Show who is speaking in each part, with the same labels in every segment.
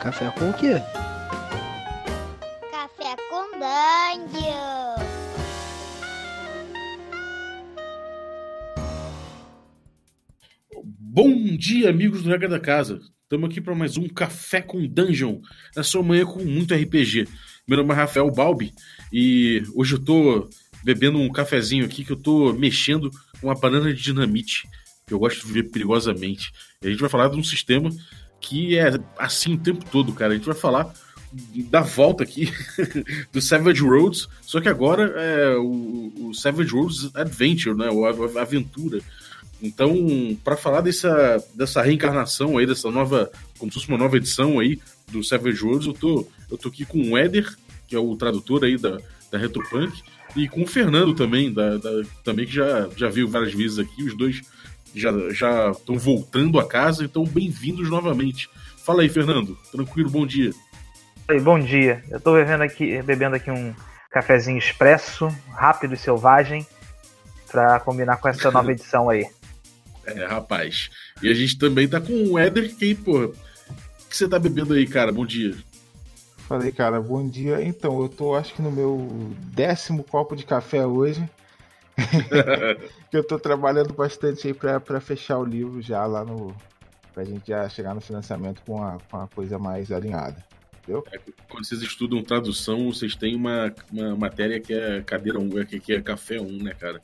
Speaker 1: Café com o quê?
Speaker 2: Café com Dungeon.
Speaker 3: Bom dia, amigos do Regra da Casa. Estamos aqui para mais um Café com Dungeon, na sua manhã com muito RPG. Meu nome é Rafael Balbi e hoje eu tô bebendo um cafezinho aqui que eu tô mexendo com uma banana de dinamite, que eu gosto de viver perigosamente. E a gente vai falar de um sistema que é assim o tempo todo, cara. A gente vai falar da volta aqui do Savage Roads, só que agora é o, o Savage Roads Adventure, né? A, aventura. Então, para falar dessa, dessa reencarnação aí, dessa nova, como se fosse uma nova edição aí do Savage Worlds, eu tô, eu tô aqui com o Éder, que é o tradutor aí da, da Retropunk, e com o Fernando também, da, da, também que já, já viu várias vezes aqui, os dois já já estão voltando a casa, então bem-vindos novamente. Fala aí, Fernando. Tranquilo, bom dia.
Speaker 4: Oi, bom dia. Eu tô bebendo aqui, bebendo aqui um cafezinho expresso, rápido e selvagem, para combinar com essa nova edição aí.
Speaker 3: É, rapaz. E a gente também tá com o Éder, que, pô, o que você tá bebendo aí, cara? Bom dia.
Speaker 5: Falei, cara, bom dia. Então, eu tô acho que no meu décimo copo de café hoje. Que eu tô trabalhando bastante aí pra, pra fechar o livro já lá no. pra gente já chegar no financiamento com a, com a coisa mais alinhada. Entendeu?
Speaker 3: É, quando vocês estudam tradução, vocês têm uma, uma matéria que é cadeira 1, que, que é café 1, né, cara?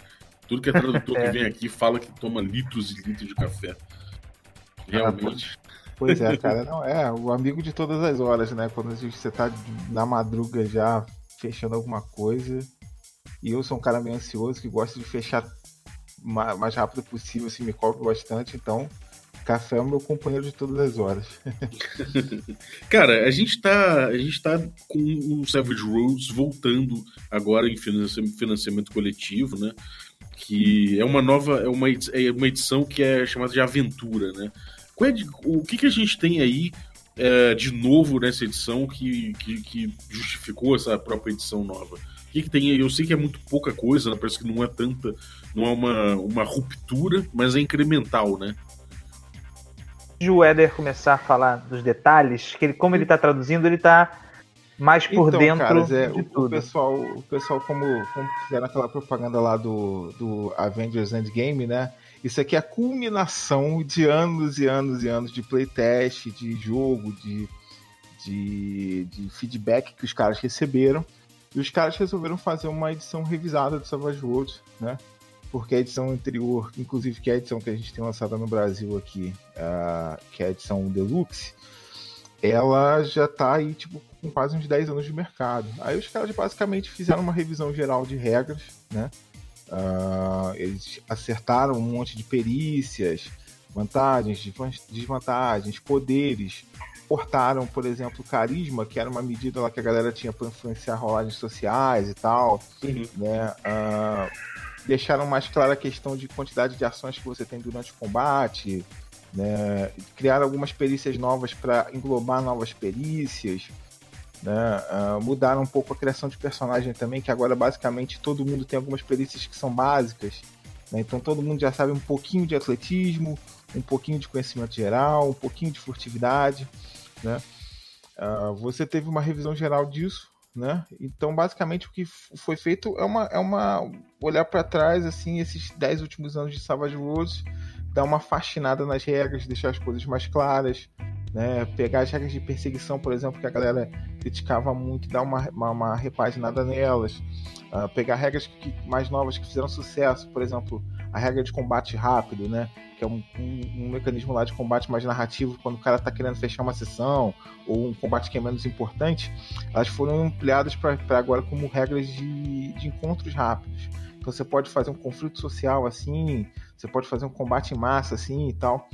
Speaker 3: Tudo que é tradutor é. que vem aqui fala que toma litros e litros de café. Realmente.
Speaker 5: Pois é, cara, não é o amigo de todas as horas, né? Quando você tá na madruga já fechando alguma coisa. E eu sou um cara meio ansioso que gosta de fechar o mais rápido possível, assim, me cobro bastante, então café é o meu companheiro de todas as horas.
Speaker 3: Cara, a gente tá, a gente tá com o Savage Rose voltando agora em financiamento coletivo, né? Que é uma nova, é uma, é uma edição que é chamada de aventura, né? É o que, que a gente tem aí é, de novo nessa edição que, que, que, justificou essa própria edição nova? Que, que tem aí? Eu sei que é muito pouca coisa, né? parece que não é tanta, não é uma, uma ruptura, mas é incremental, né?
Speaker 4: de o Éder começar a falar dos detalhes, que ele, como ele está traduzindo, ele está mais por então, dentro caras, é, de
Speaker 5: o,
Speaker 4: tudo.
Speaker 5: O pessoal, o pessoal como, como fizeram aquela propaganda lá do, do Avengers Endgame, né? Isso aqui é a culminação de anos e anos e anos de playtest, de jogo, de, de, de feedback que os caras receberam. E os caras resolveram fazer uma edição revisada do Savage Worlds, né? Porque a edição anterior, inclusive que é a edição que a gente tem lançada no Brasil aqui, uh, que é a edição Deluxe, ela já tá aí, tipo, com quase uns 10 anos de mercado. Aí os caras basicamente fizeram uma revisão geral de regras, né? Uh, eles acertaram um monte de perícias, vantagens, desvantagens, poderes. Portaram, por exemplo, carisma, que era uma medida lá que a galera tinha para influenciar rolagens sociais e tal. Uhum. Né? Uh, deixaram mais clara a questão de quantidade de ações que você tem durante o combate. Né? Criaram algumas perícias novas para englobar novas perícias. Né? Uh, mudaram um pouco a criação de personagem também, que agora basicamente todo mundo tem algumas perícias que são básicas. Né? Então todo mundo já sabe um pouquinho de atletismo, um pouquinho de conhecimento geral, um pouquinho de furtividade. Né? Uh, você teve uma revisão geral disso, né? Então basicamente o que foi feito é uma, é uma olhar para trás assim esses 10 últimos anos de Savage Worlds, dar uma faxinada nas regras, deixar as coisas mais claras, né? Pegar as regras de perseguição, por exemplo, que a galera criticava muito, dar uma, uma, uma repaginada nelas. Uh, pegar regras que, mais novas que fizeram sucesso, por exemplo, a regra de combate rápido, né? Que é um, um, um, mecanismo lá de combate mais narrativo, quando o cara tá querendo fechar uma sessão, ou um combate que é menos importante, elas foram ampliadas para agora como regras de, de encontros rápidos. Então você pode fazer um conflito social assim, você pode fazer um combate em massa assim e tal.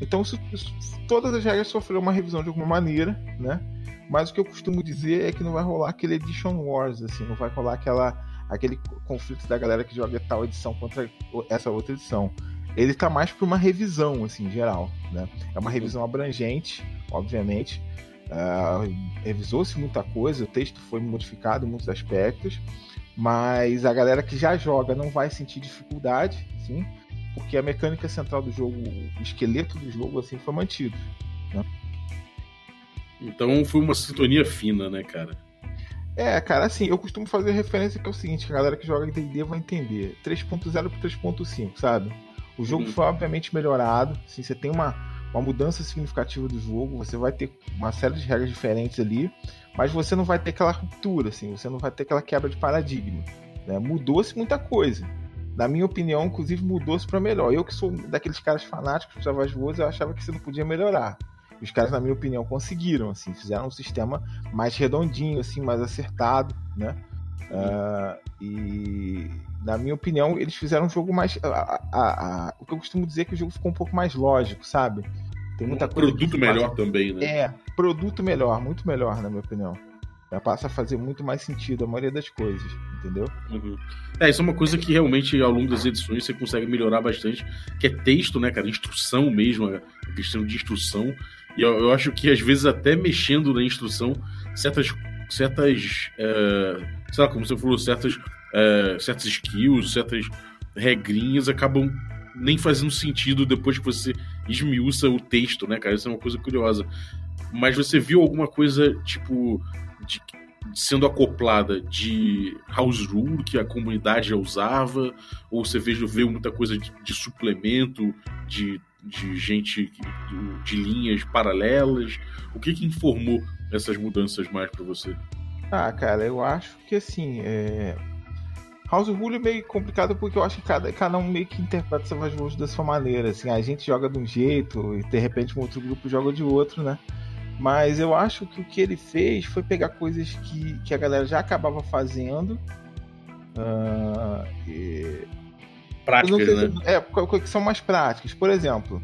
Speaker 5: Então isso, isso, todas as regras sofreram uma revisão de alguma maneira, né? Mas o que eu costumo dizer é que não vai rolar aquele Edition Wars, assim, não vai rolar aquela, aquele conflito da galera que joga tal edição contra essa outra edição. Ele tá mais para uma revisão, assim, geral, né? É uma revisão abrangente, obviamente. Uh, revisou-se muita coisa, o texto foi modificado em muitos aspectos, mas a galera que já joga não vai sentir dificuldade, sim, porque a mecânica central do jogo, o esqueleto do jogo, assim, foi mantido. Né?
Speaker 3: Então foi uma sintonia fina, né, cara?
Speaker 5: É, cara, assim, eu costumo fazer referência que é o seguinte, a galera que joga D&D vai entender. 3.0 para 3.5, sabe? O jogo
Speaker 3: Uhum.
Speaker 5: foi obviamente melhorado, assim, você tem uma, uma mudança significativa do jogo, você vai ter uma série de regras diferentes ali, mas você não vai ter aquela ruptura, assim, você não vai ter aquela quebra de paradigma. Né? Mudou-se muita coisa. Na minha opinião, inclusive, mudou-se para melhor. Eu que sou daqueles caras fanáticos de Savage Wars, eu achava que você não podia melhorar. Os caras, na minha opinião, conseguiram, assim, fizeram um sistema mais redondinho, assim, mais acertado, né? Ah, e na minha opinião, eles fizeram um jogo mais. a- a- a- o que eu costumo dizer é que o jogo ficou um pouco mais lógico, sabe? Tem muita
Speaker 3: um
Speaker 5: coisa.
Speaker 3: produto melhor também, né?
Speaker 5: É, produto melhor, muito melhor, na minha opinião. Já passa a fazer muito mais sentido a maioria das coisas, entendeu?
Speaker 3: Uhum. É, isso é uma coisa que realmente ao longo das edições você consegue melhorar bastante, que é texto, né, cara? Instrução mesmo, a questão de instrução. E eu, eu acho que às vezes até mexendo na instrução, certas. certas é, sei lá, como você falou, certas, é, certas skills, certas regrinhas acabam nem fazendo sentido depois que você esmiuça o texto, né, cara? Isso é uma coisa curiosa. Mas você viu alguma coisa, tipo, de, sendo acoplada de house rule que a comunidade já usava, ou você veio, veio muita coisa de, de suplemento, de, de gente de, de linhas paralelas? O que que informou essas mudanças mais para você?
Speaker 5: Ah, cara, eu acho que assim. É... House Rule é meio complicado porque eu acho que cada, cada um meio que interpreta Savage Worlds da sua maneira. Assim, a gente joga de um jeito e de repente um outro grupo joga de outro, né? Mas eu acho que o que ele fez foi pegar coisas que, que a galera já acabava fazendo. ah, e-
Speaker 3: Práticas,
Speaker 5: sei
Speaker 3: né?
Speaker 5: É, que são mais práticas. Por exemplo,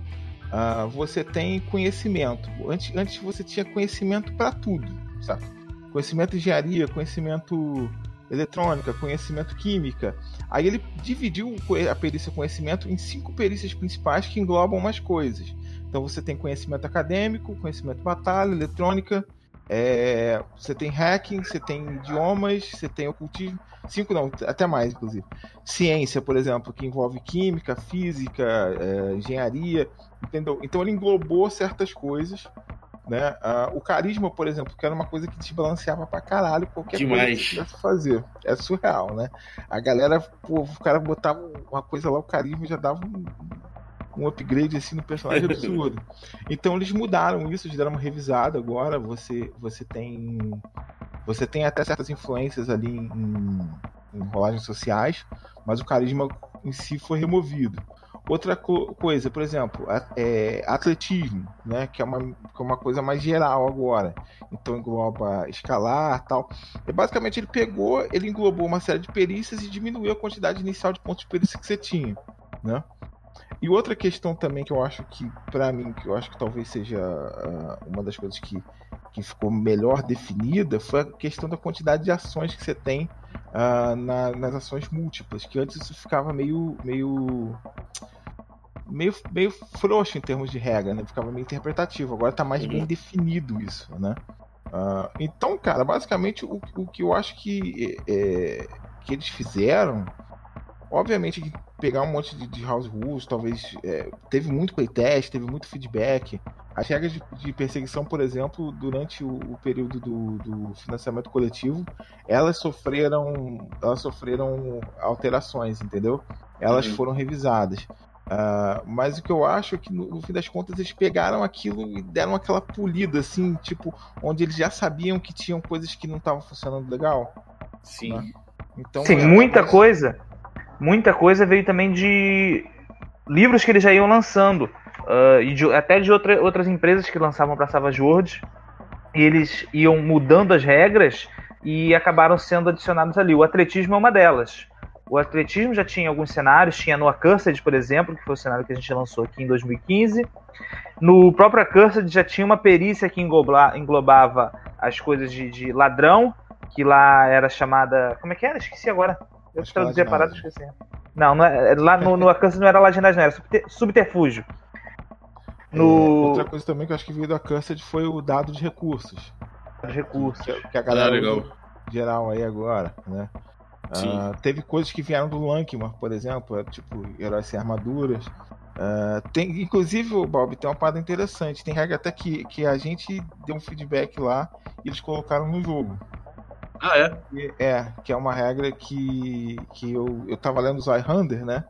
Speaker 5: ah, você tem conhecimento. Antes, antes você tinha conhecimento para tudo, sabe? Conhecimento de engenharia, conhecimento eletrônica, conhecimento química. Aí ele dividiu a perícia conhecimento em cinco perícias principais que englobam mais coisas. Então você tem conhecimento acadêmico, conhecimento batalha, eletrônica, é, você tem hacking, você tem idiomas, você tem ocultismo. Cinco não, até mais, inclusive. Ciência, por exemplo, que envolve química, física, é, engenharia, entendeu? Então ele englobou certas coisas. Né? Ah, o carisma, por exemplo, que era uma coisa que desbalanceava pra caralho qualquer coisa
Speaker 3: Demais.
Speaker 5: que tivesse fazer. É surreal, né? A galera, pô, o cara botava uma coisa lá, o carisma já dava um, um upgrade assim no personagem absurdo. Então eles mudaram isso, eles deram uma revisada agora. Você, você tem. Você tem até certas influências ali em, em, rolagens sociais, mas o carisma em si foi removido. Outra co- coisa, por exemplo, é, atletismo, né, que é, uma, que é uma coisa mais geral agora. Então engloba escalar tal. E basicamente ele pegou, ele englobou uma série de perícias e diminuiu a quantidade inicial de pontos de perícia que você tinha, né? E outra questão também que eu acho que, pra mim, que eu acho que talvez seja ah, uma das coisas que, que ficou melhor definida foi a questão da quantidade de ações que você tem ah, na- nas ações múltiplas, que antes isso ficava meio meio meio, meio frouxo em termos de regra, né? Ficava meio interpretativo. Agora tá mais
Speaker 3: Uhum.
Speaker 5: bem definido isso, né? Ah, então, cara, basicamente o, o que eu acho que, é, que eles fizeram, obviamente pegar um monte de, de house rules, talvez é, teve muito playtest, teve muito feedback. As regras de, de perseguição, por exemplo, durante o, o período do, do financiamento coletivo, elas sofreram, elas sofreram alterações, entendeu? Elas
Speaker 3: Uhum.
Speaker 5: foram revisadas. Ah, mas o que eu acho é que no, no fim das contas eles pegaram aquilo e deram aquela polida, assim, tipo, onde eles já sabiam que tinham coisas que não estavam funcionando legal.
Speaker 3: Sim.
Speaker 5: Então,
Speaker 4: Sim,
Speaker 5: é,
Speaker 4: muita
Speaker 5: mas-
Speaker 4: coisa. Muita coisa veio também de livros que eles já iam lançando. ah, e de- até de outra- outras empresas que lançavam para Savage Worlds. E eles iam mudando as regras e acabaram sendo adicionados ali. O atletismo é uma delas. O atletismo já tinha alguns cenários, tinha no Accursed, por exemplo, que foi o cenário que a gente lançou aqui em 2015. No próprio Accursed já tinha uma perícia que engloba- englobava as coisas de, de ladrão, que lá era chamada. Como é que era? Esqueci agora. Eu
Speaker 5: Acho é
Speaker 4: traduzi a parada e esqueci. Não, não é, lá no, no Accursed não era ladinagem, não, era subter- subterfúgio.
Speaker 5: É,
Speaker 4: No.
Speaker 5: outra coisa também que eu acho que veio da Cursed foi o dado de recursos.
Speaker 4: Recursos.
Speaker 5: Que, que a
Speaker 3: Ah,
Speaker 5: galera
Speaker 3: legal.
Speaker 5: usa geral aí agora, né? Uh, teve coisas que vieram do Lankman, por exemplo, tipo heróis sem armaduras. Uh, tem, inclusive, Bob, tem uma parada interessante. Tem regra até que, que a gente deu um feedback lá e eles colocaram no jogo.
Speaker 3: Ah, é?
Speaker 5: É, que é uma regra que, que eu, eu tava lendo os iHunder, né?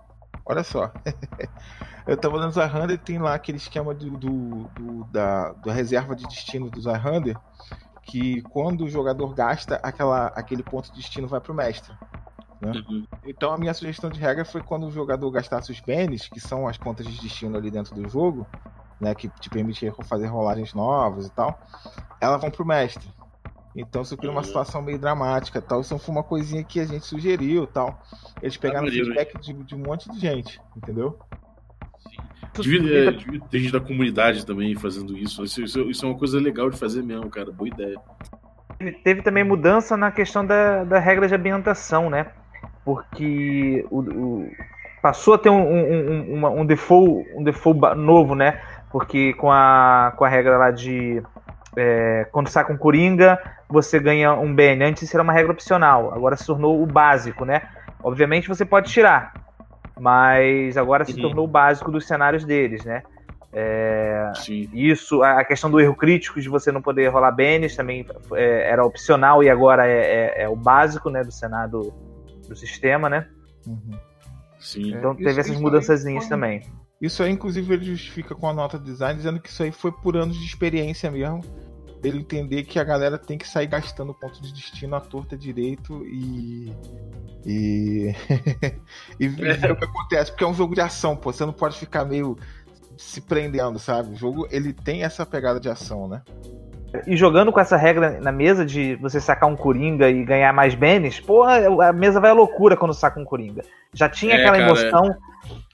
Speaker 5: Olha só. eu tava lendo os iHunder e tem lá aquele esquema do, do, do da, da reserva de destino dos iHunder, que quando o jogador gasta, aquela, aquele ponto de destino vai pro mestre. Né? Uhum. Então a minha sugestão de regra foi quando o jogador gastasse os bens, que são as contas de destino ali dentro do jogo, né, que te permite fazer rolagens novas e tal, elas vão pro mestre. Então isso cria uma uhum. situação meio dramática tal. Isso foi uma coisinha que a gente sugeriu tal. Eles pegaram ah, feedback de, de, um monte de gente, entendeu?
Speaker 3: Devia, é, devia ter gente da comunidade também fazendo isso. Isso, isso. isso, é uma coisa legal de fazer mesmo, cara. Boa ideia.
Speaker 4: Teve também mudança na questão da, da regra de ambientação, né? porque o, o, passou a ter um, um, um, um, default, um default novo, né? Porque com a, com a regra lá de é, quando saca um Coringa, você ganha um BN. Antes isso era uma regra opcional, agora se tornou o básico, né? Obviamente você pode tirar, mas agora se uhum. tornou o básico dos cenários deles, né? É, isso, a questão do erro crítico de você não poder rolar bens também é, era opcional e agora é, é, é, o básico né, do Senado do sistema, né?
Speaker 3: Uhum. Sim.
Speaker 4: Então é, teve isso, essas mudanças também.
Speaker 5: Isso aí, inclusive, ele justifica com a nota de design, dizendo que isso aí foi por anos de experiência mesmo. Ele entender que a galera tem que sair gastando ponto de destino à torta direito e. E. e ver o que acontece. Porque é um jogo de ação, pô. Você não pode ficar meio se prendendo, sabe? O jogo ele tem essa pegada de ação, né?
Speaker 4: E jogando com essa regra na mesa de você sacar um Coringa e ganhar mais bens, porra, a mesa vai à loucura quando saca um Coringa. Já tinha é, aquela cara, emoção é.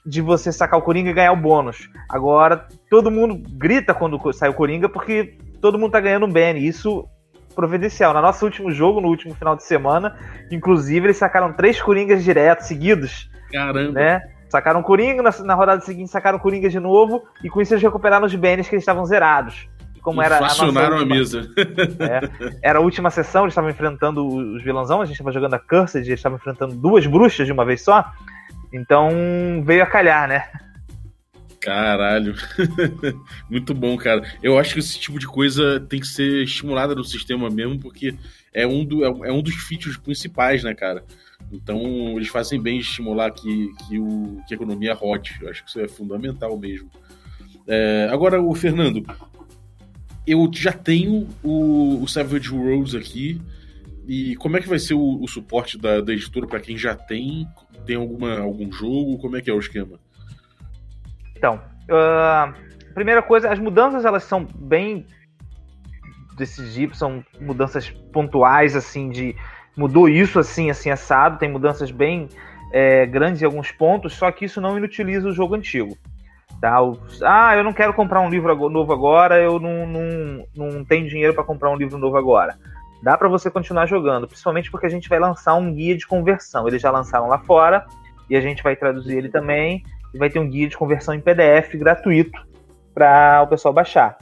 Speaker 4: De você sacar o Coringa e ganhar o bônus. Agora, todo mundo grita quando sai o Coringa porque todo mundo tá ganhando um Ben. Isso providencial. No nosso último jogo, no último final de semana, inclusive, eles sacaram três Coringas direto, seguidos.
Speaker 3: Caramba.
Speaker 4: Né? Sacaram Coringa, na, na rodada seguinte sacaram Coringa de novo, e com isso eles recuperaram os bens que eles estavam zerados como era a nossa última,
Speaker 3: a mesa.
Speaker 4: É, era a última sessão, eles estavam enfrentando os vilãozão, a gente estava jogando a Cursed, eles estavam enfrentando duas bruxas de uma vez só. Então veio a calhar, né?
Speaker 3: Caralho. Muito bom, cara. Eu acho que esse tipo de coisa tem que ser estimulada no sistema mesmo, porque é um, do, é, é um dos features principais, né, cara? Então, eles fazem bem estimular que, que, o, que a economia rode. Eu acho que isso é fundamental mesmo. É, agora, o Fernando, eu já tenho o, o Savage Worlds aqui. E como é que vai ser o, o suporte da, da editora para quem já tem? Tem alguma, algum jogo? Como é que é o esquema?
Speaker 4: Então, uh, primeira coisa, as mudanças elas são bem decisivas, são mudanças pontuais, assim, de mudou isso assim, assim, assado, tem mudanças bem é, grandes em alguns pontos, só que isso não inutiliza o jogo antigo. Tá? Ah, eu não quero comprar um livro novo agora, eu não, não, não tenho dinheiro para comprar um livro novo agora. Dá para você continuar jogando, principalmente porque a gente vai lançar um guia de conversão. Eles já lançaram lá fora e a gente vai traduzir ele também e vai ter um guia de conversão em PDF gratuito para o pessoal baixar.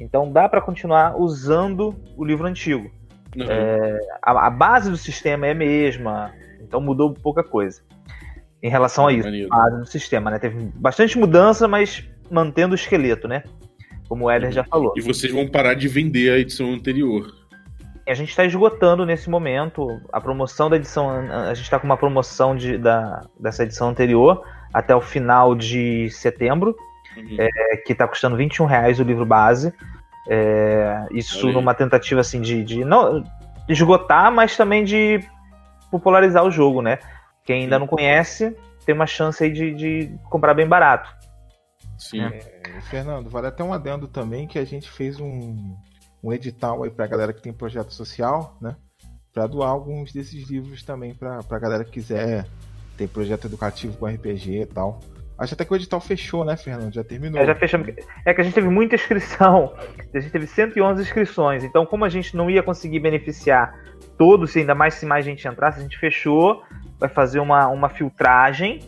Speaker 4: Então dá para continuar usando o livro antigo. Uhum. É, a, a, base do sistema é a mesma, então mudou pouca coisa em relação a isso, a do sistema, né? Teve bastante mudança, mas mantendo o esqueleto, né? Como o Éder uhum. já falou.
Speaker 3: E vocês vão parar de vender a edição anterior.
Speaker 4: A gente está esgotando nesse momento a promoção da edição. A gente está com uma promoção de, da, dessa edição anterior até o final de setembro, uhum. é, que está custando 21 reais o livro base. É, isso numa tentativa assim de, de não esgotar, mas também de popularizar o jogo, né? Quem ainda não conhece tem uma chance aí de, de comprar bem barato.
Speaker 5: Sim. É, Fernando, vale até um adendo também que a gente fez um, um edital aí pra galera que tem projeto social, né? Pra doar alguns desses livros também pra, pra galera que quiser ter projeto educativo com RPG e tal. Acho até que o edital fechou, né, Fernando? Já terminou.
Speaker 4: É, já fechamos. É que a gente teve muita inscrição. A gente teve 111 inscrições. Então, como a gente não ia conseguir beneficiar todos, ainda mais se mais gente entrasse, a gente fechou vai fazer uma, uma filtragem,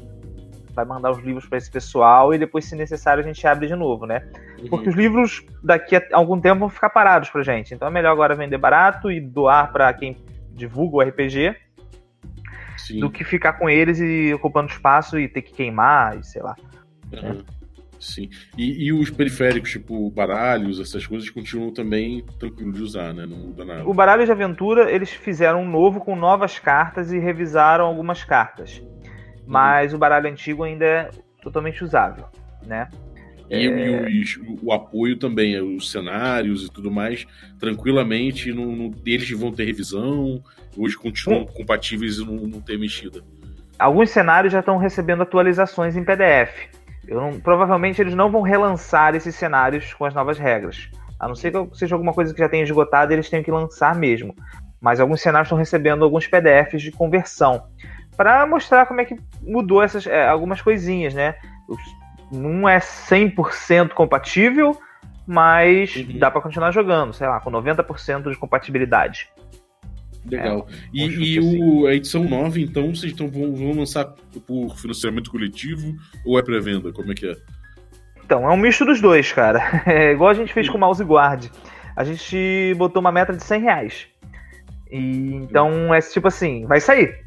Speaker 4: vai mandar os livros para esse pessoal e depois, se necessário, a gente abre de novo, né? Uhum. Porque os livros daqui a algum tempo vão ficar parados pra gente. Então é melhor agora vender barato e doar para quem divulga o RPG.
Speaker 3: Sim.
Speaker 4: do que ficar com eles e ocupando espaço e ter que queimar, e sei lá.
Speaker 3: Aham. Sim. E, e os periféricos, tipo baralhos, essas coisas, continuam também tranquilo de usar, né? Não muda nada.
Speaker 4: O baralho de aventura, eles fizeram um novo com novas cartas e revisaram algumas cartas. Mas o baralho antigo ainda é totalmente usável, né?
Speaker 3: E, e os- o, apoio também, é, os cenários e tudo mais, tranquilamente, não, não- eles vão ter revisão, hoje continuam compatíveis e não, não ter mexida.
Speaker 4: Alguns cenários já estão recebendo atualizações em PDF. Não- provavelmente eles não vão relançar esses cenários com as novas regras. A não ser que seja alguma coisa que já tenha esgotado e eles tenham que lançar mesmo. Mas alguns cenários estão recebendo alguns PDFs de conversão. Para mostrar como é que mudou essas é, algumas coisinhas, né? Não é 100% compatível, mas
Speaker 3: Uhum.
Speaker 4: dá para continuar jogando, sei lá, com 90% de compatibilidade.
Speaker 3: Legal. e
Speaker 4: acho
Speaker 3: e
Speaker 4: que
Speaker 3: o, a edição 9, então, vocês tão, vão, vão lançar por financiamento coletivo ou é pré-venda? Como é que é?
Speaker 4: Então, é um misto dos dois, cara. É igual a gente fez com o Mouse Guard. A gente botou uma meta de 100 reais. E, então, é tipo assim, vai sair.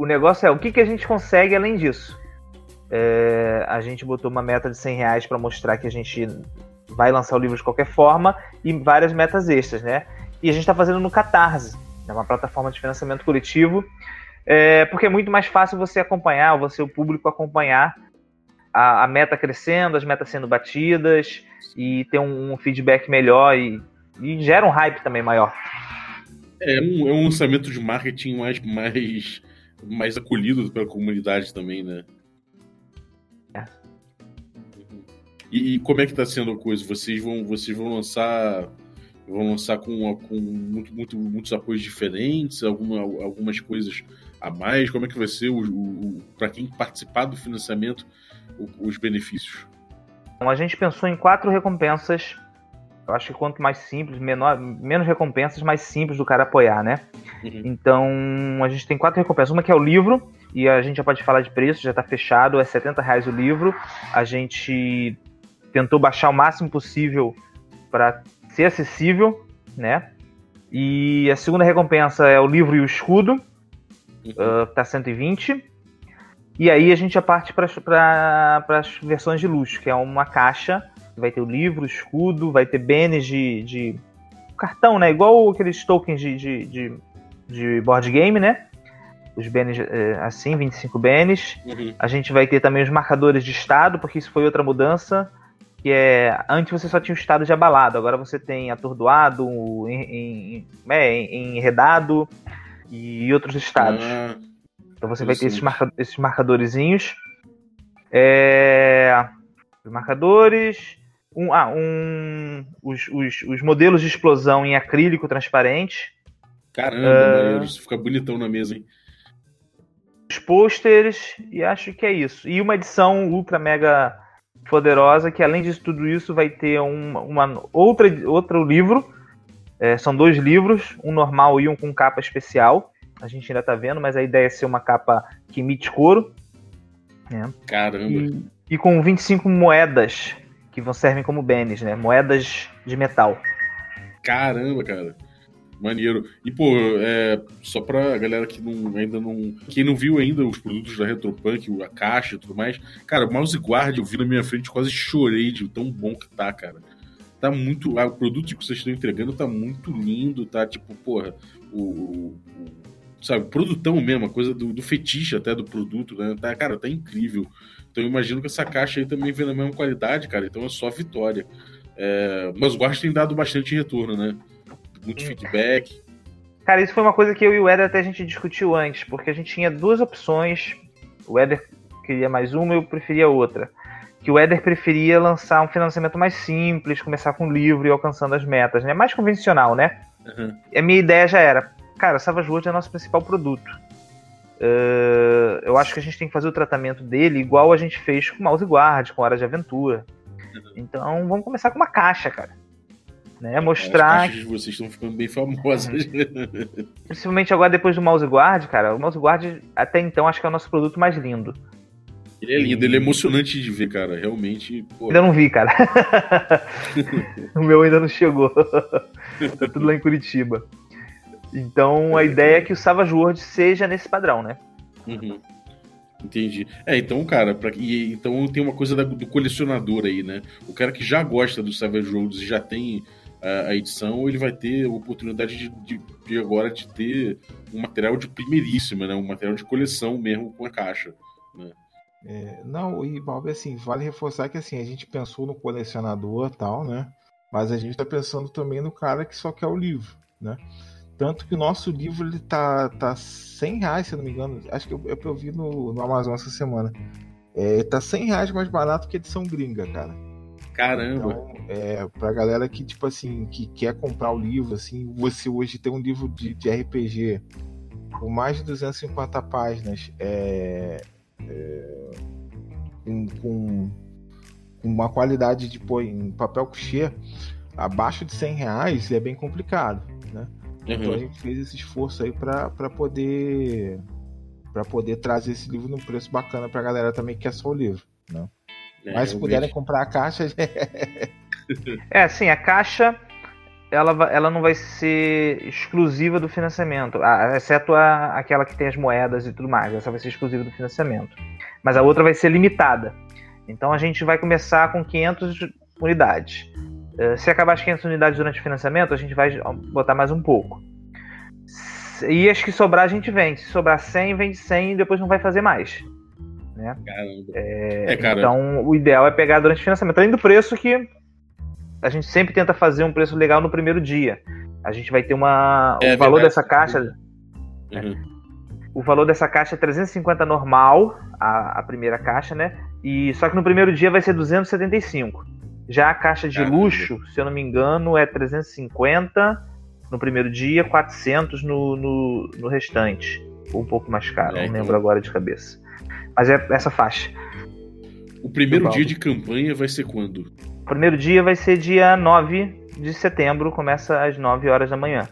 Speaker 4: O negócio é, o que, que a gente consegue além disso? É, a gente botou uma meta de 100 reais para mostrar que a gente vai lançar o livro de qualquer forma e várias metas extras, né? E a gente está fazendo no Catarse, é uma plataforma de financiamento coletivo, é, porque é muito mais fácil você acompanhar, você, o público, acompanhar a, a meta crescendo, as metas sendo batidas e ter um, um feedback melhor e, e gera um hype também maior.
Speaker 3: É um, é um lançamento de marketing mais, mais, mais acolhido pela comunidade também, né?
Speaker 4: É.
Speaker 3: E, e como é que tá sendo a coisa? Vocês vão, vocês vão lançar vão lançar com, com muito, muito, muitos apoios diferentes, alguma, algumas coisas a mais? Como é que vai ser o, o, para quem participar do financiamento o- os benefícios?
Speaker 4: Então, a gente pensou em quatro recompensas. Eu acho que quanto mais simples, menor, menos recompensas, mais simples do cara apoiar, né?
Speaker 3: Uhum.
Speaker 4: Então, a gente tem quatro recompensas. Uma que é o livro, e a gente já pode falar de preço, já está fechado, é 70 reais o livro. A gente tentou baixar o máximo possível para ser acessível, né? E a segunda recompensa é o livro e o escudo,
Speaker 3: Uhum.
Speaker 4: uh, tá 120. E aí a gente já parte para as versões de luxo, que é uma caixa, vai ter o livro, o escudo, vai ter bens de, de cartão, né? Igual aqueles tokens de, de, de, de board game, né? Os bens eh, assim, 25 bens.
Speaker 3: Uhum.
Speaker 4: A gente vai ter também os marcadores de estado, porque isso foi outra mudança. Que é. Antes você só tinha o estado de abalado, agora você tem atordoado, em, em, é, em- enredado e outros estados.
Speaker 3: Ah,
Speaker 4: Então você vai ter esses, marca, esses marcadorzinhos. É, os marcadores. Um, ah, um, os, os, os modelos de explosão em acrílico transparente.
Speaker 3: caramba, isso fica bonitão na mesa, hein?
Speaker 4: Os pôsteres. E acho que é isso. E uma edição ultra mega poderosa. Que além disso tudo isso vai ter um, uma outra, outro livro. É, são dois livros, um normal e um com capa especial. A gente ainda tá vendo, mas a ideia é ser uma capa que emite couro.
Speaker 3: Caramba.
Speaker 4: E, e com 25 moedas que vão servem como bens, né? Moedas de metal.
Speaker 3: Caramba, cara. Maneiro. E, pô, é, só pra galera que não, ainda não. Quem não viu ainda os produtos da Retropunk, a caixa e tudo mais. Cara, o Mouse Guard eu vi na minha frente, quase chorei de tão bom que tá, cara. Tá muito. O produto que vocês estão entregando tá muito lindo, tá? Tipo, porra, o. o- o- sabe, produtão mesmo, a coisa do, do fetiche até do produto, né? Tá, cara, tá incrível. Então eu imagino que essa caixa aí também vem na mesma qualidade, cara. Então é só vitória. É, mas o Guard tem dado bastante retorno, né? Muito feedback.
Speaker 4: Cara, isso foi uma coisa que eu e o Éder até a gente discutiu antes, porque a gente tinha duas opções. O Éder queria mais uma e eu preferia outra. Que o Éder preferia lançar um financiamento mais simples, começar com livro e alcançando as metas, né? Mais convencional, né?
Speaker 3: Uhum.
Speaker 4: E a minha ideia já era, cara, Savage World é nosso principal produto. Uh, eu acho que a gente tem que fazer o tratamento dele igual a gente fez com Mouse Guard, com Hora de Aventura. Então vamos começar com uma caixa, cara. Né? Mostrar
Speaker 3: As caixas de vocês estão ficando bem famosas.
Speaker 4: Principalmente agora depois do Mouse Guard, cara. O Mouse Guard, até então, acho que é o nosso produto mais lindo.
Speaker 3: ele é lindo, ele é emocionante de ver, cara. Realmente, pô,
Speaker 4: Ainda não vi, cara. o meu ainda não chegou. tá tudo lá em Curitiba. Então a ideia é que o Savage World seja nesse padrão, né?
Speaker 3: Uhum. Entendi. É, então, cara, pra, e, então tem uma coisa da, do colecionador aí, né? O cara que já gosta do Savage Worlds e já tem a, a, edição, ele vai ter a oportunidade de, de, de, agora de ter um material de primeiríssima, né? Um material de coleção mesmo com a caixa. Né?
Speaker 5: É, não, e Bob, assim, vale reforçar que assim, a gente pensou no colecionador tal, né? Mas a gente está pensando também no cara que só quer o livro, né? Tanto que o nosso livro ele tá, tá 100 reais, se eu não me engano. Acho que eu, eu vi no, no Amazon essa semana. É, tá 100 reais mais barato que a edição gringa, cara.
Speaker 3: Caramba!
Speaker 5: Então, é, pra galera que, tipo assim, que quer comprar o livro, assim, você hoje tem um livro de, de RPG com mais de 250 páginas, é, é, com, com, uma qualidade de pô, em papel coucher abaixo de 100 reais é bem complicado, né? Uhum. Então a gente fez esse esforço aí para poder para poder trazer esse livro num preço bacana pra galera também que quer só o livro, né? É, Mas se puderem vejo. comprar a caixa.
Speaker 4: é, assim, a caixa ela, ela não vai ser exclusiva do financiamento, exceto a, aquela que tem as moedas e tudo mais. Essa vai ser exclusiva do financiamento. Mas a outra vai ser limitada. Então a gente vai começar com 500 unidades. Eh, se acabar as 500 unidades durante o financiamento, a gente vai botar mais um pouco. E as que sobrar, a gente vende. Se sobrar 100, vende 100 e depois não vai fazer mais. Né? É, é, então, o ideal é pegar durante o financiamento. Além do preço que a gente sempre tenta fazer um preço legal no primeiro dia. A gente vai ter uma. É, o valor dessa caixa. Uhum. O valor dessa caixa é 350 normal, a, a primeira caixa, né? E só que no primeiro dia vai ser 275. Já a caixa de Caramba. luxo, se eu não me engano, é 350 no primeiro dia, 400 no, no, no restante. Ou um pouco mais caro, é, não então... lembro agora de cabeça. Mas é essa faixa.
Speaker 3: O primeiro dia de campanha vai ser quando?
Speaker 4: O primeiro dia vai ser dia 9 de setembro, começa às 9 horas da manhã.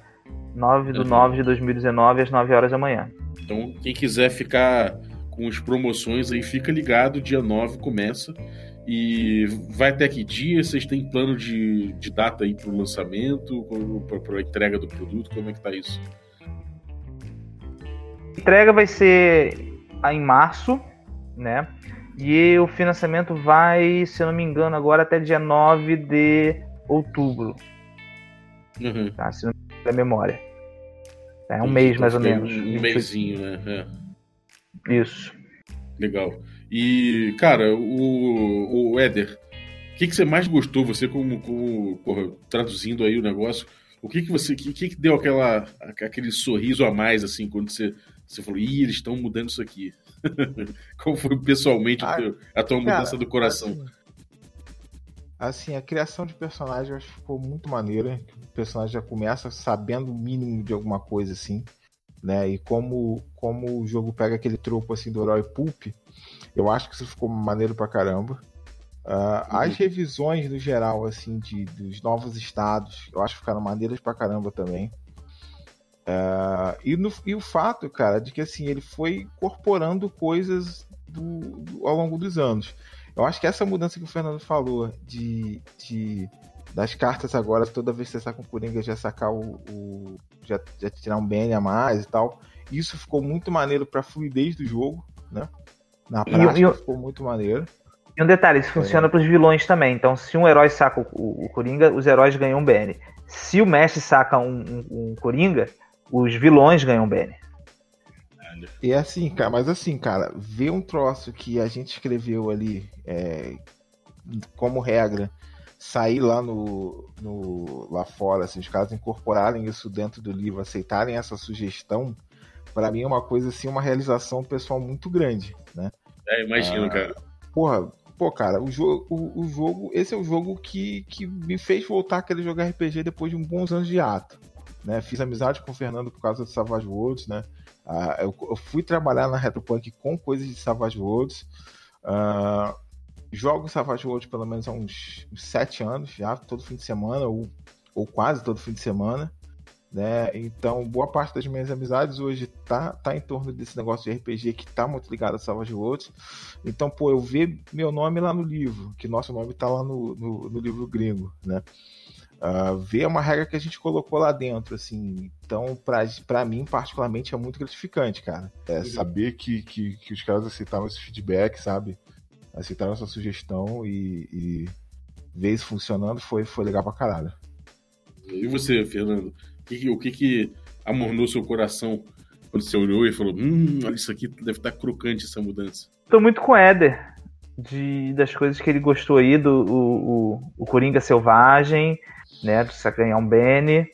Speaker 4: 9 do uhum. 9 de 2019 às 9 horas da manhã.
Speaker 3: Então, quem quiser ficar com as promoções aí, fica ligado, dia 9 começa. E vai até que dia? Vocês têm plano de, de data aí para o lançamento, para a entrega do produto? Como é que tá isso?
Speaker 4: A entrega vai ser em março, né? E o financiamento vai, se eu não me engano, agora até dia 9 de outubro. Uhum. Tá? Se não me engano, é memória. É um mês mais ou menos.
Speaker 3: Um mêsinho, né?
Speaker 4: É. Isso.
Speaker 3: Legal. E, cara, o, o Éder, o que, que você mais gostou, você como, como porra, traduzindo aí o negócio, o que que você, que, que deu aquela, aquele sorriso a mais, assim, quando você, você falou, ih, eles estão mudando isso aqui? Qual foi pessoalmente ah, a tua cara, mudança do coração?
Speaker 5: Assim, assim, a criação de personagem eu acho que ficou muito maneira. O personagem já começa sabendo o mínimo de alguma coisa, assim. Né? E como, como o jogo pega aquele tropo assim do herói pulp, eu acho que isso ficou maneiro pra caramba. Uh, As revisões no geral, assim, de, dos novos estados, eu acho que ficaram maneiras pra caramba também. Uh, e, no, e, o fato, cara, de que assim, ele foi incorporando coisas do, do, ao longo dos anos. Eu acho que essa mudança que o Fernando falou de, de das cartas agora, toda vez que você saca um Coringa, já sacar o. o já, já tirar um BN a mais e tal. Isso ficou muito maneiro pra fluidez do jogo, né? Na prática e, ficou muito maneiro.
Speaker 4: E um detalhe, isso funciona é. para os vilões também. Então, se um herói saca o, o, o, Coringa, os heróis ganham um BN. Se o mestre saca um, um, um Coringa, os vilões ganham um BN.
Speaker 5: E assim, cara, mas assim, cara, ver um troço que a gente escreveu ali é, como regra, sair lá no, no lá fora, assim, os caras incorporarem isso dentro do livro, aceitarem essa sugestão, para mim é uma coisa assim, uma realização pessoal muito grande, né?
Speaker 3: É, imagino, ah, cara.
Speaker 5: Porra, pô, cara, o jogo, o, o, jogo, esse é o jogo que, que me fez voltar a querer jogar RPG depois de um bons anos de ato. Né? Fiz amizade com o Fernando por causa do Savage Worlds, né? Ah, eu, eu, fui trabalhar na Retropunk com coisas de Savage Worlds. Ah, jogo Savage Worlds pelo menos há uns, uns sete anos já, todo fim de semana, ou, ou quase todo fim de semana né? Então, boa parte das minhas amizades hoje tá, tá em torno desse negócio de RPG que tá muito ligado a Savage Worlds. Então, pô, eu ver meu nome lá no livro, que nosso nome tá lá no, no, no livro gringo, né? uh, ver uma regra que a gente colocou lá dentro, assim. Então, pra, pra mim, particularmente, é muito gratificante, cara. É, saber que, que, que os caras aceitaram esse feedback, sabe? Aceitaram essa sugestão e, e ver isso funcionando foi, foi legal pra caralho.
Speaker 3: E você, Fernando? Que, o que, que amornou seu coração quando você olhou e falou: Hum, olha, isso aqui deve estar crocante essa mudança?
Speaker 4: Tô muito com o Éder. De, das coisas que ele gostou aí, do o, o, o Coringa Selvagem, né, do Sacanhão Benny.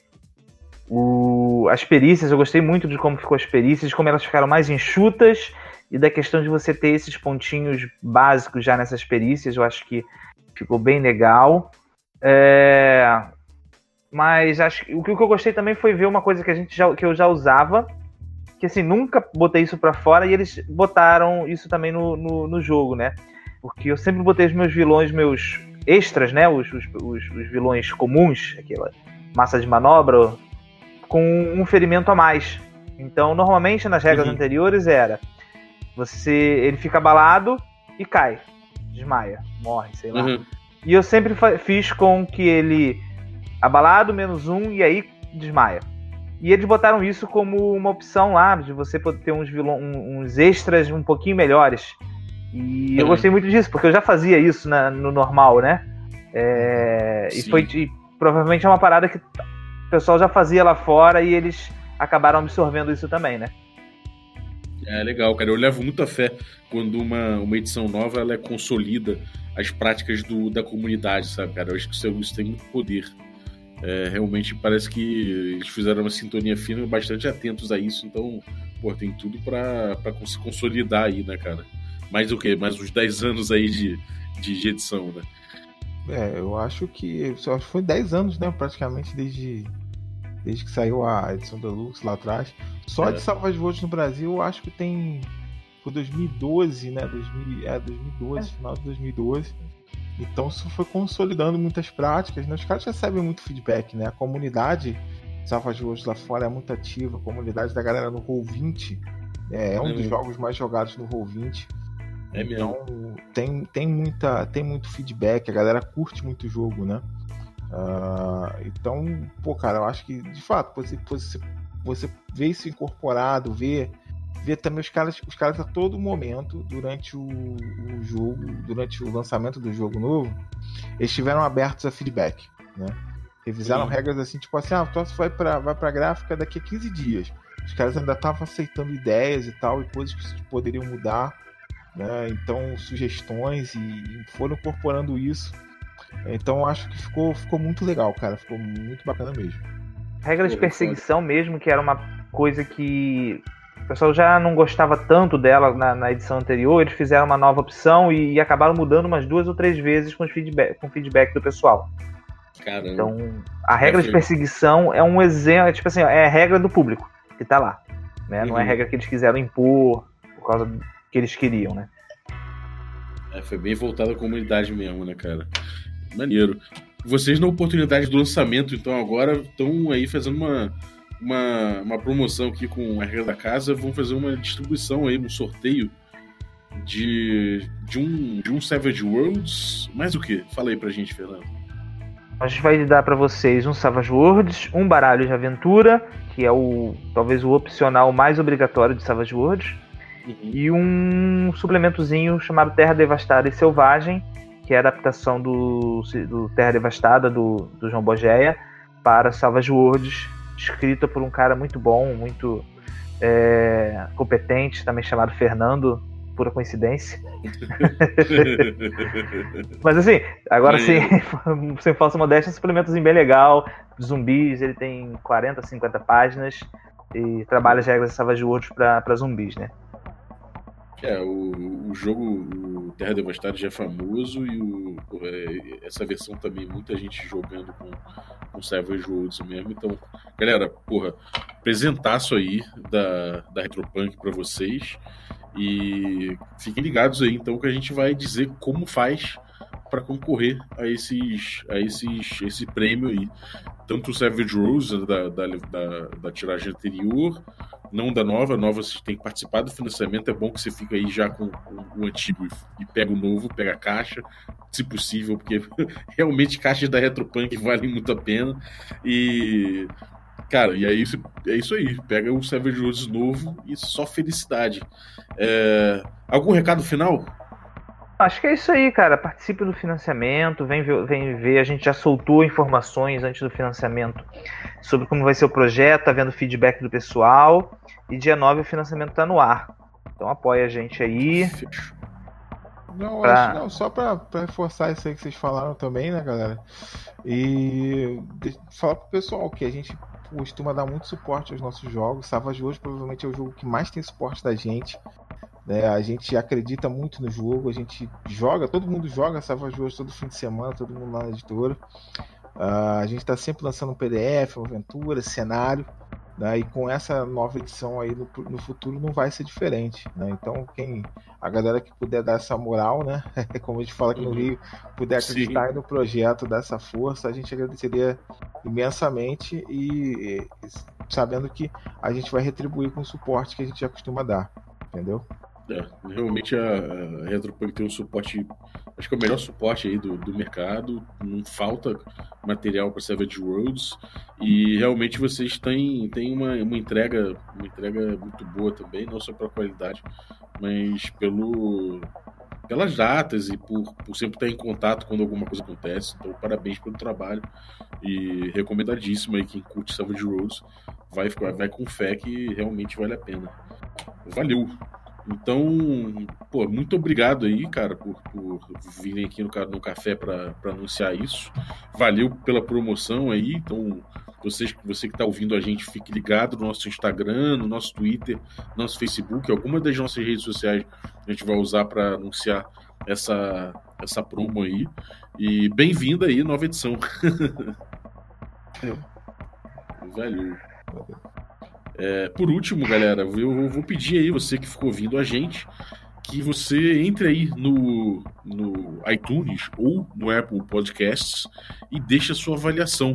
Speaker 4: O, as perícias, eu gostei muito de como ficou as perícias, de como elas ficaram mais enxutas e da questão de você ter esses pontinhos básicos já nessas perícias, eu acho que ficou bem legal. É, mas acho que o que eu gostei também foi ver uma coisa que a gente já, que eu já usava, que assim, nunca botei isso para fora e eles botaram isso também no, no, no, jogo, né? Porque eu sempre botei os meus vilões, meus extras, né? Os, os, os, os vilões comuns, aquela massa de manobra, com um ferimento a mais. Então, normalmente nas regras uhum. anteriores era você ele fica abalado e cai, desmaia, morre, sei lá. Uhum. E eu sempre fiz com que ele abalado, menos um, e aí desmaia. E eles botaram isso como uma opção lá, de você poder ter uns, vilão, uns extras um pouquinho melhores. E eu gostei muito disso, porque eu já fazia isso na, no normal, né? É, e foi e, provavelmente é uma parada que o pessoal já fazia lá fora e eles acabaram absorvendo isso também, né?
Speaker 3: É legal, cara. Eu levo muita fé quando uma, uma edição nova ela é consolida as práticas do, da comunidade, sabe, cara? Eu acho que isso, isso tem muito poder. É, realmente parece que eles fizeram uma sintonia fina bastante atentos a isso, então, pô, tem tudo para se consolidar aí, né, cara? Mais o quê? Mais uns 10 anos aí de, de, edição, né?
Speaker 5: É, eu acho que acho que foi 10 anos, né, praticamente desde, desde que saiu a edição Deluxe lá atrás. Só é. de Salvas Votos no Brasil, eu acho que tem foi 2012, né, 2000, é 2012, é. final de 2012 então isso foi consolidando muitas práticas, né? Os caras recebem muito feedback, né? A comunidade Salva de hoje lá fora é muito ativa, a comunidade da galera no Roll20 é, é um é dos jogos mais jogados no Roll20. É então mesmo. tem, tem, muita, tem muito feedback, a galera curte muito o jogo, né? Uh, então, pô, cara, eu acho que de fato você, você, você vê isso incorporado, vê ver também os caras, os caras a todo momento, durante o, o, jogo, durante o lançamento do jogo novo, eles estiveram abertos a feedback, né? Revisaram Sim. regras assim, tipo assim, ah, o Toss vai pra, vai pra gráfica daqui a 15 dias. Os caras ainda estavam aceitando ideias e tal, e coisas que poderiam mudar, né? Então, sugestões e foram incorporando isso. Então, acho que ficou, ficou muito legal, cara. Ficou muito bacana mesmo.
Speaker 4: Regra de perseguição mesmo, que era uma coisa que o pessoal já não gostava tanto dela na, na, edição anterior, eles fizeram uma nova opção e, e, acabaram mudando umas duas ou três vezes com, feedback, com feedback do pessoal. Caramba. Então, a regra de perseguição é um exemplo, é tipo assim, é a regra do público que tá lá. Né? Uhum. Não é a uhum. regra que eles quiseram impor por causa do que eles queriam, né?
Speaker 3: É, foi bem voltado à comunidade mesmo, né, cara? Maneiro. Vocês, na oportunidade do lançamento, então, agora estão aí fazendo uma uma, uma promoção aqui com a regra da casa, vão fazer uma distribuição aí, um sorteio de, de, um, de um Savage Worlds. Mais o que? Fala aí pra gente, Fernando.
Speaker 4: A gente vai dar para vocês um Savage Worlds, um baralho de aventura, que é o talvez o opcional mais obrigatório de Savage Worlds, uhum. e um suplementozinho chamado Terra Devastada e Selvagem, que é a adaptação do, do Terra Devastada do, do João Bogeia para Savage Worlds escrita por um cara muito bom, muito é, competente, também chamado Fernando, pura coincidência. Mas assim, agora sim, sem falsa modéstia, um suplementozinho bem legal. Zumbis, ele tem 40, 50 páginas e trabalha as regras de Savage Worlds para zumbis, né?
Speaker 3: É, o, o jogo o Terra Devastada já é famoso e o, é, essa versão também, muita gente jogando com, com Savage Worlds mesmo. Então, galera, porra, apresentaço aí da, da Retropunk para vocês. E fiquem ligados aí, então, que a gente vai dizer como faz para concorrer a esses a esses esse prêmio aí tanto o Savage Rose da, da, da, da tiragem anterior não da nova. A nova você tem que participar do financiamento. É bom que você fica aí já com, com o antigo e pega o novo, pega a caixa, se possível, porque realmente caixas da Retropunk valem muito a pena. E. Cara, e é isso, é isso aí. Pega o Savage Worlds novo e só felicidade. É... Algum recado final?
Speaker 4: Acho que é isso aí, cara. Participe do financiamento, vem ver, vem ver. A gente já soltou informações antes do financiamento sobre como vai ser o projeto, tá vendo feedback do pessoal. E dia 9 o financiamento tá no ar. Então apoia a gente aí.
Speaker 5: Não, pra... acho, não só para reforçar isso aí que vocês falaram também, né, galera? E falar pro pessoal que a gente costuma dar muito suporte aos nossos jogos. Savage hoje provavelmente é o jogo que mais tem suporte da gente. Né? A gente acredita muito no jogo, a gente joga, todo mundo joga Savage Wars todo fim de semana, todo mundo lá na editora. Uh, a gente está sempre lançando um PDF, uma aventura, cenário. Né? E com essa nova edição aí no, no futuro não vai ser diferente. Né? Então, quem a galera que puder dar essa moral, né? Como a gente fala aqui no uhum. Rio, puder acreditar no projeto, dessa força, a gente agradeceria imensamente e, e sabendo que a gente vai retribuir com o suporte que a gente já costuma dar. Entendeu?
Speaker 3: É, realmente a, a Retropunk tem um suporte, acho que é o melhor suporte aí do, do mercado, não falta material para Savage Worlds e realmente vocês têm, têm uma, uma entrega uma entrega muito boa também, não só pela qualidade, mas pelo pelas datas e por, por sempre estar em contato quando alguma coisa acontece. Então, parabéns pelo trabalho e recomendadíssimo aí quem curte Savage Worlds vai, vai com fé que realmente vale a pena. Valeu! Então, pô, muito obrigado aí, cara, por, por virem aqui no, no café para anunciar isso. Valeu pela promoção aí. Então, você, você que está ouvindo a gente, fique ligado no nosso Instagram, no nosso Twitter, no nosso Facebook, alguma das nossas redes sociais a gente vai usar para anunciar essa, essa promo aí. E bem-vinda aí, nova edição. Valeu. Valeu. É, por último, galera, eu vou pedir aí, você que ficou ouvindo a gente, que você entre aí no, no iTunes ou no Apple Podcasts e deixe a sua avaliação.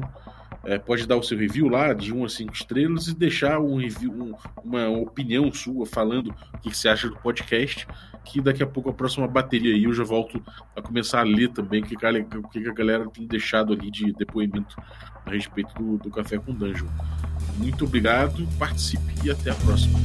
Speaker 3: É, pode dar o seu review lá de 1 a 5 estrelas e deixar um review, um, uma opinião sua falando o que, você acha do podcast. Que daqui a pouco a próxima bateria aí eu já volto a começar a ler também o que, que, a galera tem deixado ali de depoimento a respeito do, do Café com Dungeon. Muito obrigado, participe e até a próxima.